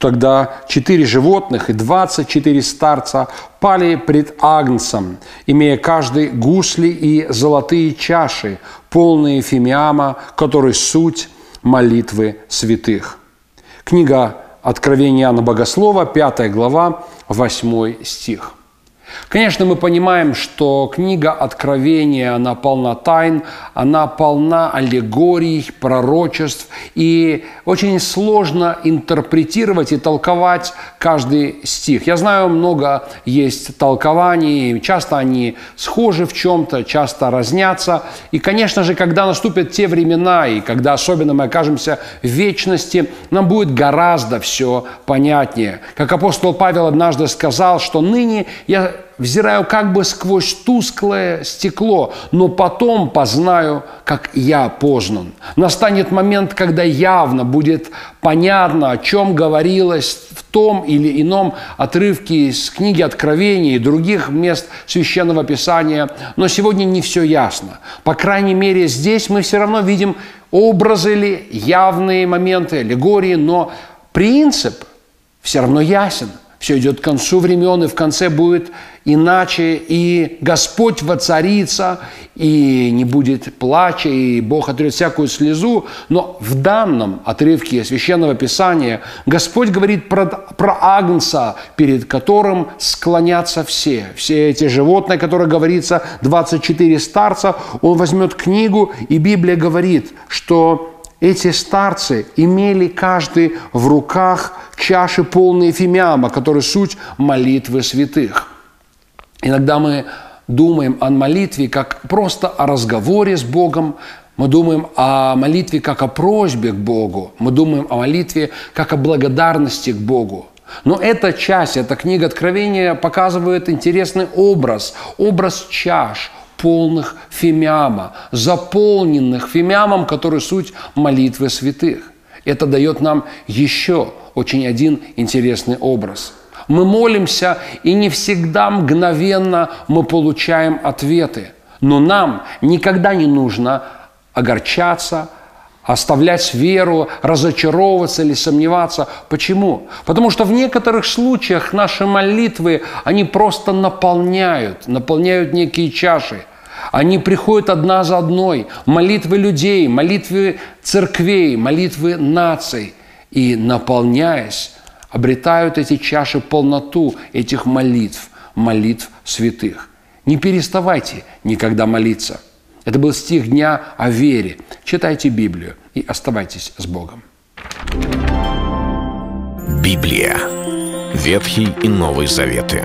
Тогда четыре животных и двадцать четыре старца пали пред Агнцем, имея каждый гусли и золотые чаши, полные фимиама, который суть молитвы святых. Книга Откровения Иоанна Богослова, 5 глава, 8 стих. Конечно, мы понимаем, что книга Откровения, она полна тайн, она полна аллегорий, пророчеств, и очень сложно интерпретировать и толковать каждый стих. Я знаю, много есть толкований, часто они схожи в чем-то, часто разнятся. И, конечно же, когда наступят те времена, и когда особенно мы окажемся в вечности, нам будет гораздо все понятнее. Как апостол Павел однажды сказал, что ныне я взираю как бы сквозь тусклое стекло, но потом познаю, как я познан. Настанет момент, когда явно будет понятно, о чем говорилось в том или ином отрывке из книги Откровения и других мест Священного Писания. Но сегодня не все ясно. По крайней мере, здесь мы все равно видим образы или явные моменты, аллегории, но принцип все равно ясен – все идет к концу времен, и в конце будет иначе, и Господь воцарится, и не будет плача, и Бог отрет всякую слезу. Но в данном отрывке Священного Писания Господь говорит про, про Агнца, перед которым склонятся все. Все эти животные, которые говорится, 24 старца, Он возьмет книгу, и Библия говорит, что эти старцы имели каждый в руках чаши полные фимиама, которые суть молитвы святых. Иногда мы думаем о молитве как просто о разговоре с Богом, мы думаем о молитве как о просьбе к Богу, мы думаем о молитве как о благодарности к Богу. Но эта часть, эта книга Откровения показывает интересный образ, образ чаш, полных фимиама, заполненных фимиамом, который суть молитвы святых. Это дает нам еще очень один интересный образ. Мы молимся, и не всегда мгновенно мы получаем ответы. Но нам никогда не нужно огорчаться, оставлять веру, разочаровываться или сомневаться. Почему? Потому что в некоторых случаях наши молитвы, они просто наполняют, наполняют некие чаши. Они приходят одна за одной. Молитвы людей, молитвы церквей, молитвы наций. И, наполняясь, обретают эти чаши полноту этих молитв, молитв святых. Не переставайте никогда молиться. Это был стих дня о вере. Читайте Библию и оставайтесь с Богом. Библия. Ветхий и Новый Заветы.